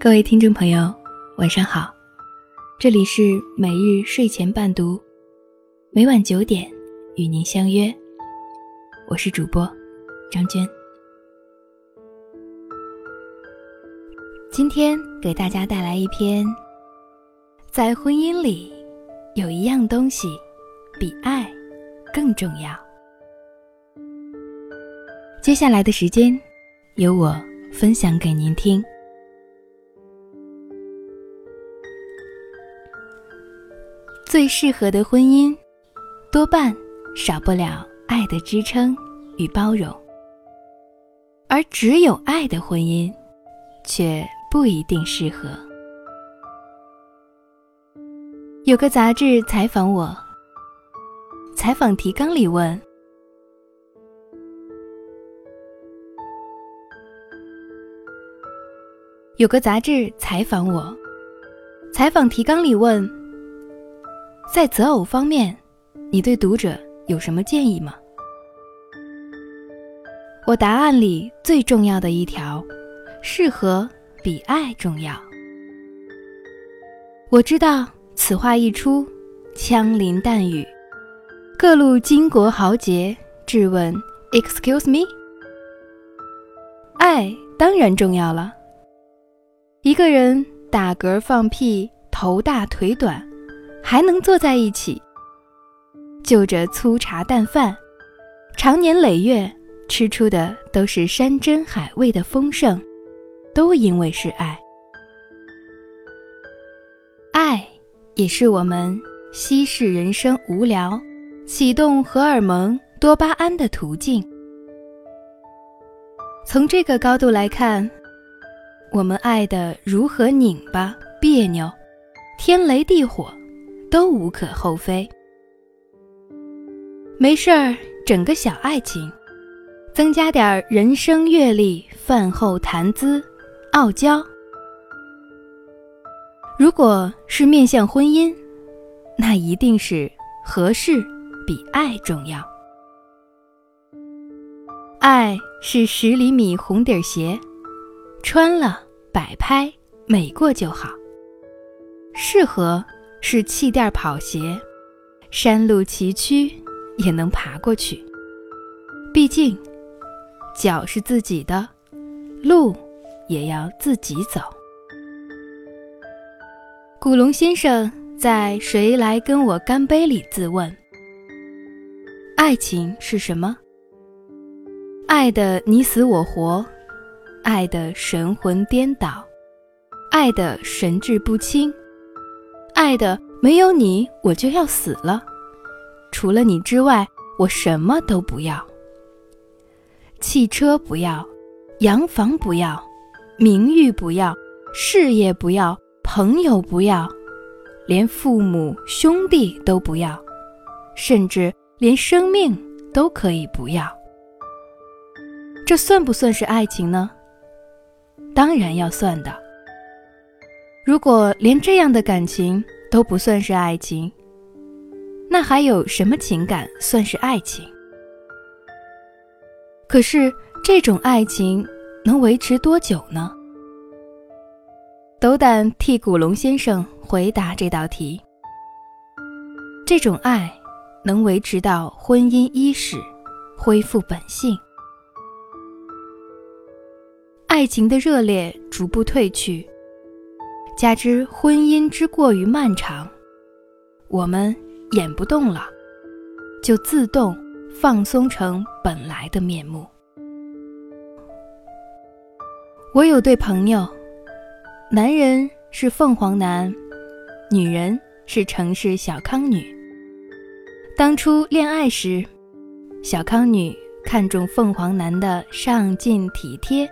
各位听众朋友，晚上好，这里是每日睡前伴读，每晚九点与您相约，我是主播张娟。今天给大家带来一篇，在婚姻里有一样东西比爱更重要。接下来的时间，由我分享给您听。最适合的婚姻，多半少不了爱的支撑与包容，而只有爱的婚姻，却不一定适合。有个杂志采访我，采访提纲里问：“有个杂志采访我，采访提纲里问。”在择偶方面，你对读者有什么建议吗？我答案里最重要的一条，适合比爱重要。我知道此话一出，枪林弹雨，各路巾帼豪杰质问：“Excuse me？” 爱当然重要了。一个人打嗝放屁，头大腿短。还能坐在一起，就着粗茶淡饭，长年累月吃出的都是山珍海味的丰盛，都因为是爱。爱也是我们稀释人生无聊、启动荷尔蒙多巴胺的途径。从这个高度来看，我们爱的如何拧巴、别扭、天雷地火。都无可厚非。没事儿，整个小爱情，增加点人生阅历，饭后谈资，傲娇。如果是面向婚姻，那一定是合适比爱重要。爱是十厘米红底鞋，穿了摆拍美过就好。适合。是气垫跑鞋，山路崎岖也能爬过去。毕竟，脚是自己的，路也要自己走。古龙先生在《谁来跟我干杯》里自问：爱情是什么？爱的你死我活，爱的神魂颠倒，爱的神志不清。爱的没有你，我就要死了。除了你之外，我什么都不要。汽车不要，洋房不要，名誉不要，事业不要，朋友不要，连父母兄弟都不要，甚至连生命都可以不要。这算不算是爱情呢？当然要算的。如果连这样的感情都不算是爱情，那还有什么情感算是爱情？可是这种爱情能维持多久呢？斗胆替古龙先生回答这道题：这种爱能维持到婚姻伊始，恢复本性，爱情的热烈逐步褪去。加之婚姻之过于漫长，我们演不动了，就自动放松成本来的面目。我有对朋友，男人是凤凰男，女人是城市小康女。当初恋爱时，小康女看中凤凰男的上进体贴，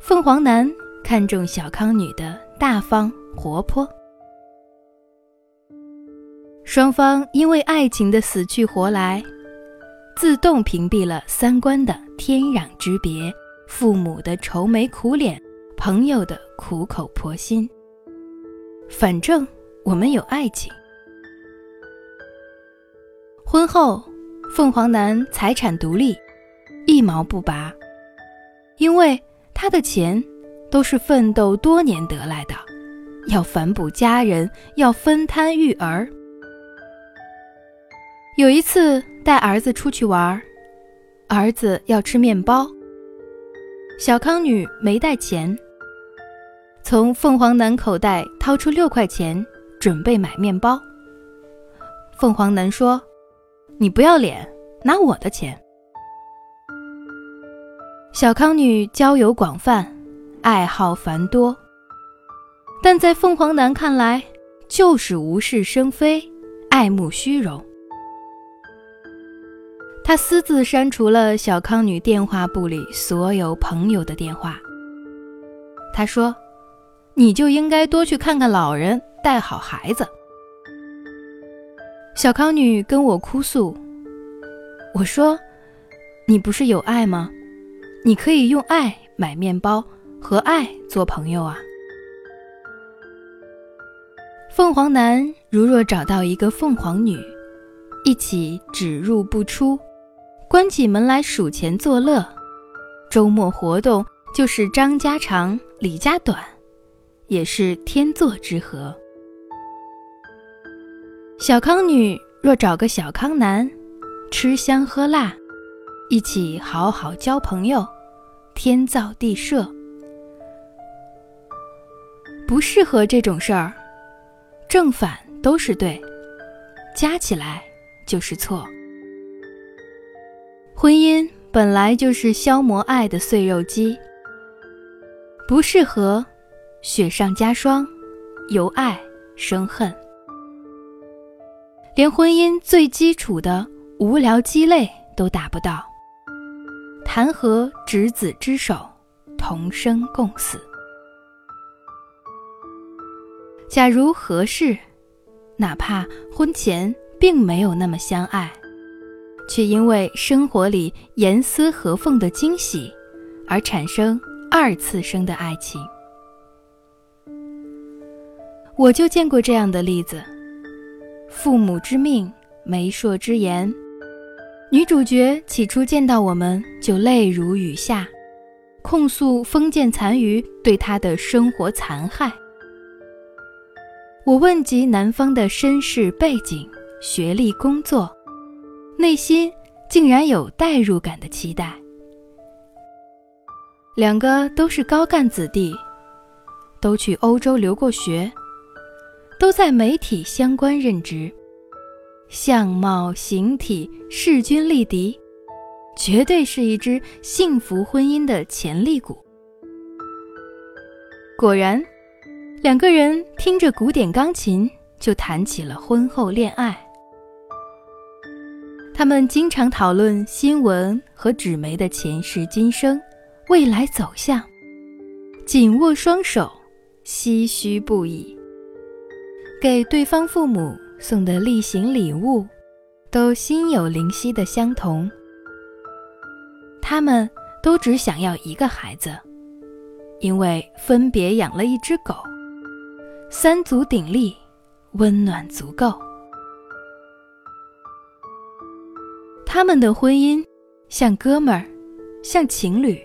凤凰男。看中小康女的大方活泼，双方因为爱情的死去活来，自动屏蔽了三观的天壤之别，父母的愁眉苦脸，朋友的苦口婆心。反正我们有爱情。婚后，凤凰男财产独立，一毛不拔，因为他的钱。都是奋斗多年得来的，要反哺家人，要分摊育儿。有一次带儿子出去玩，儿子要吃面包，小康女没带钱，从凤凰男口袋掏出六块钱准备买面包。凤凰男说：“你不要脸，拿我的钱。”小康女交友广泛，爱好繁多，但在凤凰男看来，就是无事生非，爱慕虚荣。他私自删除了小康女电话簿里所有朋友的电话。他说：“你就应该多去看看老人，带好孩子。”小康女跟我哭诉：“我说，你不是有爱吗？”你可以用爱买面包，和爱做朋友啊。凤凰男如若找到一个凤凰女，一起只入不出，关起门来数钱作乐，周末活动就是张家长李家短，也是天作之合。小康女若找个小康男，吃香喝辣。一起好好交朋友，天造地设。不适合这种事儿，正反都是对，加起来就是错。婚姻本来就是消磨爱的碎肉机，不适合，雪上加霜，由爱生恨，连婚姻最基础的无聊鸡肋都达不到。谈何执子之手，同生共死？假如合适，哪怕婚前并没有那么相爱，却因为生活里严丝合缝的惊喜，而产生二次生的爱情。我就见过这样的例子：父母之命，媒妁之言。女主角起初见到我们就泪如雨下，控诉封建残余对她的生活残害。我问及男方的身世背景、学历、工作，内心竟然有代入感的期待。两个都是高干子弟，都去欧洲留过学，都在媒体相关任职。相貌形体势均力敌，绝对是一支幸福婚姻的潜力股。果然，两个人听着古典钢琴就谈起了婚后恋爱。他们经常讨论新闻和纸媒的前世今生、未来走向，紧握双手，唏嘘不已，给对方父母。送的例行礼物，都心有灵犀的相同。他们都只想要一个孩子，因为分别养了一只狗，三足鼎立，温暖足够。他们的婚姻像哥们儿，像情侣，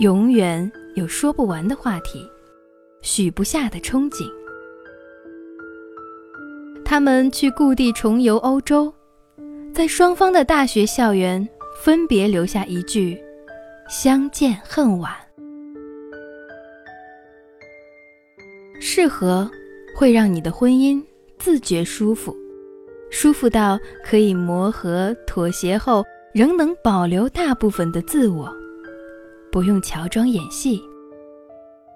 永远有说不完的话题，许不下的憧憬。他们去故地重游欧洲，在双方的大学校园分别留下一句“相见恨晚”。适合会让你的婚姻自觉舒服，舒服到可以磨合妥协后仍能保留大部分的自我，不用乔装演戏。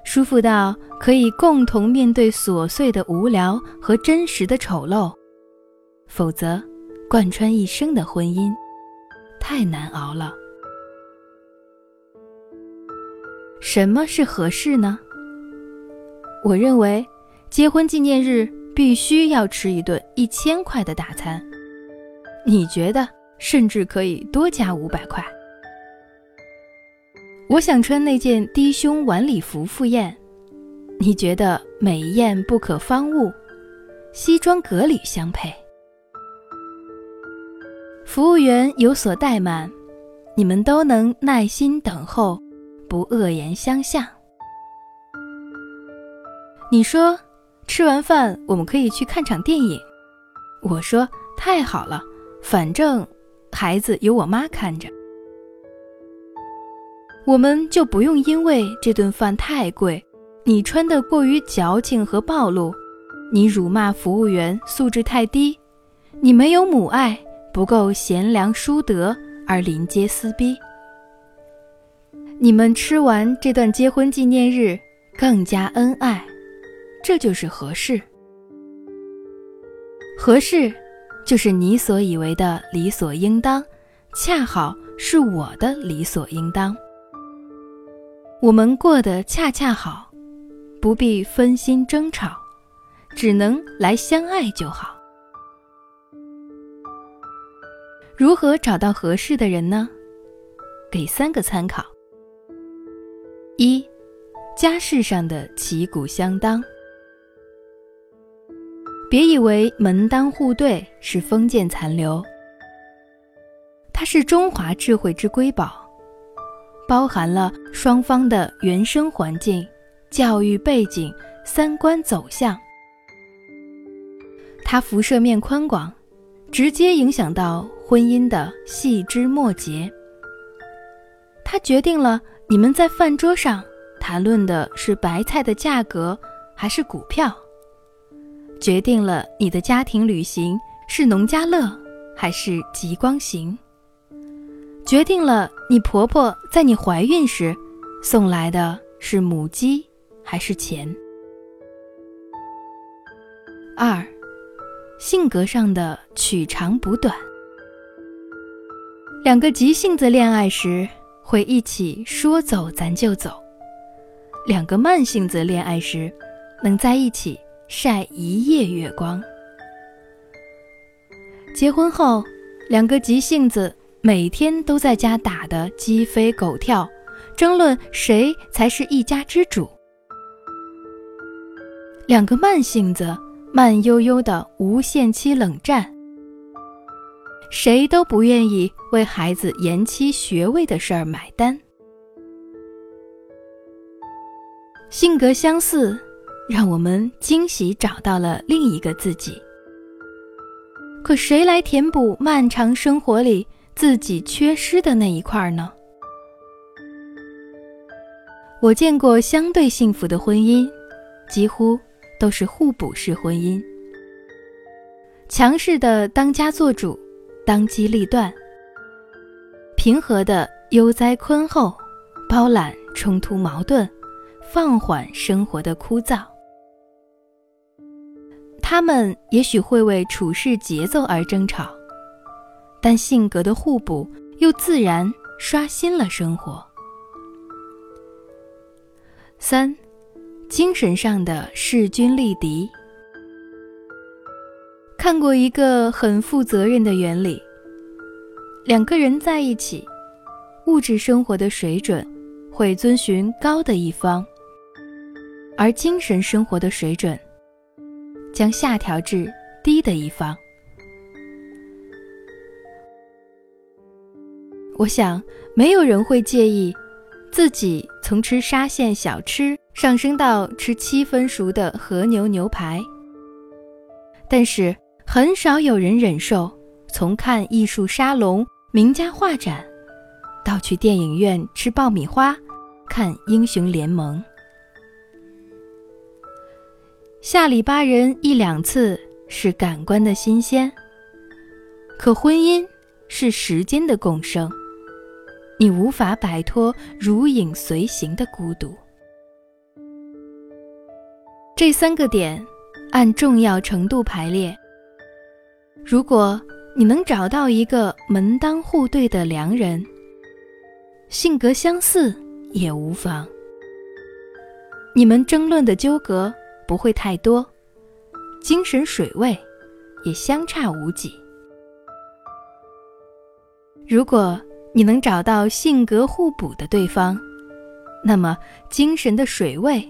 舒服到可以共同面对琐碎的无聊和真实的丑陋，否则，贯穿一生的婚姻太难熬了。什么是合适呢？我认为，结婚纪念日必须要吃一顿一千块的大餐。你觉得，甚至可以多加五百块。我想穿那件低胸晚礼服赴宴，你觉得美艳不可方物，西装革履相配。服务员有所怠慢，你们都能耐心等候，不恶言相向。你说，吃完饭我们可以去看场电影。我说太好了，反正孩子有我妈看着。我们就不用因为这顿饭太贵，你穿的过于矫情和暴露，你辱骂服务员素质太低，你没有母爱，不够贤良淑德而临街撕逼。你们吃完这段结婚纪念日更加恩爱，这就是合适。合适，就是你所以为的理所应当，恰好是我的理所应当。我们过得恰恰好，不必分心争吵，只能来相爱就好。如何找到合适的人呢？给三个参考。一，家世上的旗鼓相当。别以为门当户对是封建残留，它是中华智慧之瑰宝，包含了双方的原生环境、教育背景、三观走向。它辐射面宽广，直接影响到婚姻的细枝末节。它决定了。你们在饭桌上谈论的是白菜的价格还是股票，决定了你的家庭旅行是农家乐还是极光行，决定了你婆婆在你怀孕时送来的是母鸡还是钱。二，性格上的取长补短，两个急性子恋爱时。会一起说走咱就走，两个慢性子恋爱时，能在一起晒一夜月光。结婚后，两个急性子每天都在家打得鸡飞狗跳，争论谁才是一家之主。两个慢性子慢悠悠的无限期冷战。谁都不愿意为孩子延期学位的事儿买单。性格相似，让我们惊喜找到了另一个自己。可谁来填补漫长生活里自己缺失的那一块呢？我见过相对幸福的婚姻，几乎都是互补式婚姻。强势的当家做主。当机立断，平和的悠哉宽厚，包揽冲突矛盾，放缓生活的枯燥。他们也许会为处事节奏而争吵，但性格的互补又自然刷新了生活。三，精神上的势均力敌。看过一个很负责任的原理：两个人在一起，物质生活的水准会遵循高的一方，而精神生活的水准将下调至低的一方。我想，没有人会介意自己从吃沙县小吃上升到吃七分熟的和牛牛排，但是。很少有人忍受从看艺术沙龙、名家画展，到去电影院吃爆米花、看英雄联盟。下里巴人一两次是感官的新鲜，可婚姻是时间的共生，你无法摆脱如影随形的孤独。这三个点按重要程度排列。如果你能找到一个门当户对的良人，性格相似也无妨。你们争论的纠葛不会太多，精神水位也相差无几。如果你能找到性格互补的对方，那么精神的水位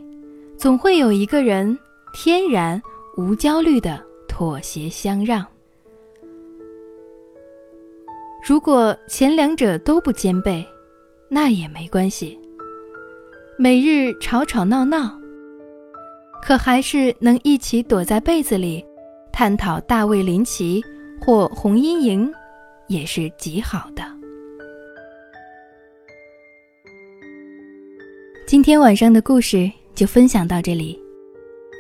总会有一个人天然无焦虑的妥协相让。如果前两者都不兼备，那也没关系。每日吵吵闹闹，可还是能一起躲在被子里，探讨大卫林奇或红阴营，也是极好的。今天晚上的故事就分享到这里，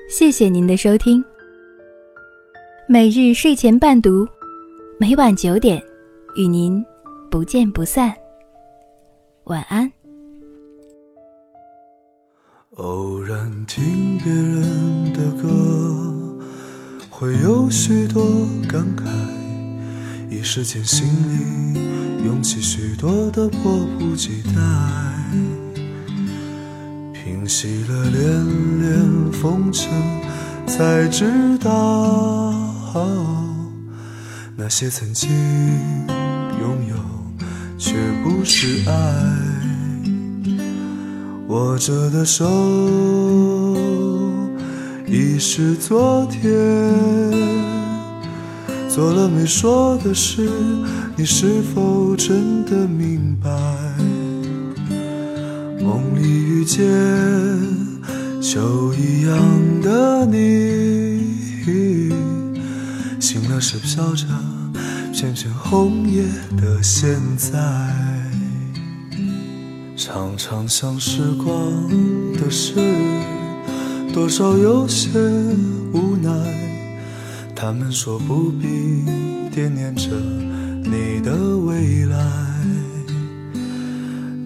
谢谢您的收听。每日睡前伴读，每晚九点，与您不见不散。晚安。偶然听别人的歌，会有许多感慨，一时间心里涌起许多的迫不及待。平息了连连风尘，才知道那些曾经拥有，却不是爱。握着的手已是昨天，做了没说的事，你是否真的明白？梦里遇见秋一样的你，醒了是飘着片片红叶的现在。常常想时光的事，多少有些无奈。他们说不必惦念着你的未来。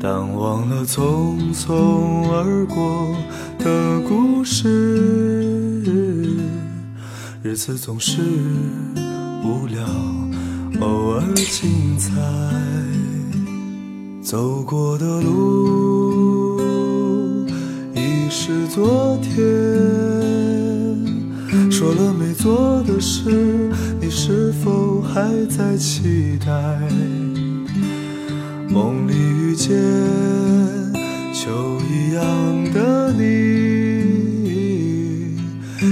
淡忘了匆匆而过的故事，日子总是无聊，偶尔精彩。走过的路是昨天，说了没做的事，你是否还在期待？梦里遇见秋一样的你，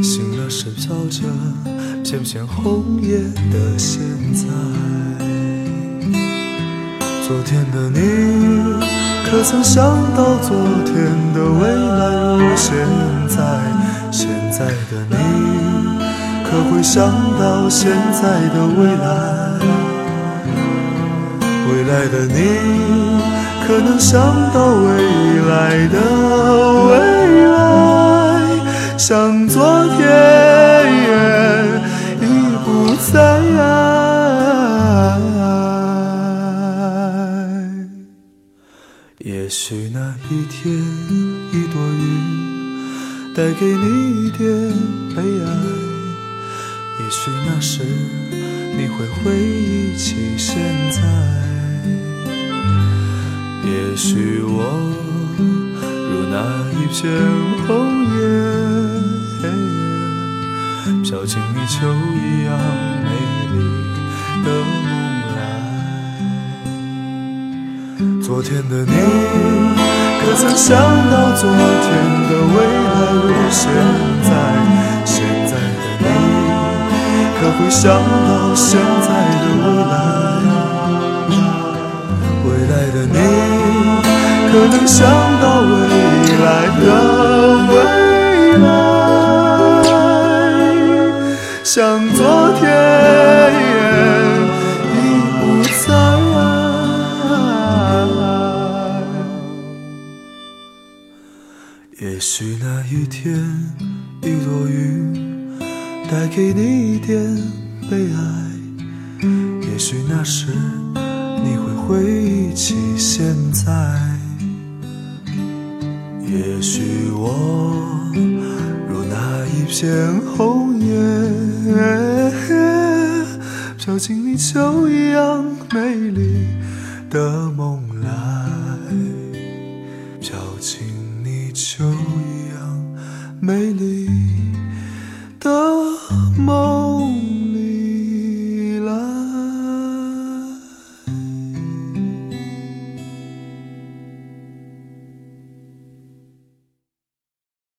醒了是飘着片片红叶的现在。昨天的你，可曾想到昨天的未来如现在？现在的你，可会想到现在的未来？未来的你，可能想到未来的未来，像昨天也许那一天，一朵云带给你一点悲哀。也许那时，你会回忆起现在。也许我如那一片红叶，飘进你秋一样美丽的昨天的你，可曾想到昨天的未来如现在？现在的你，可会想到现在的未来？未来的你。可能想到未来的未来，想也许那一天，一朵云带给你一点悲哀。也许那时，你会回忆起现在。也许我如那一片红叶，飘进你秋一样美丽的梦来，美丽的梦。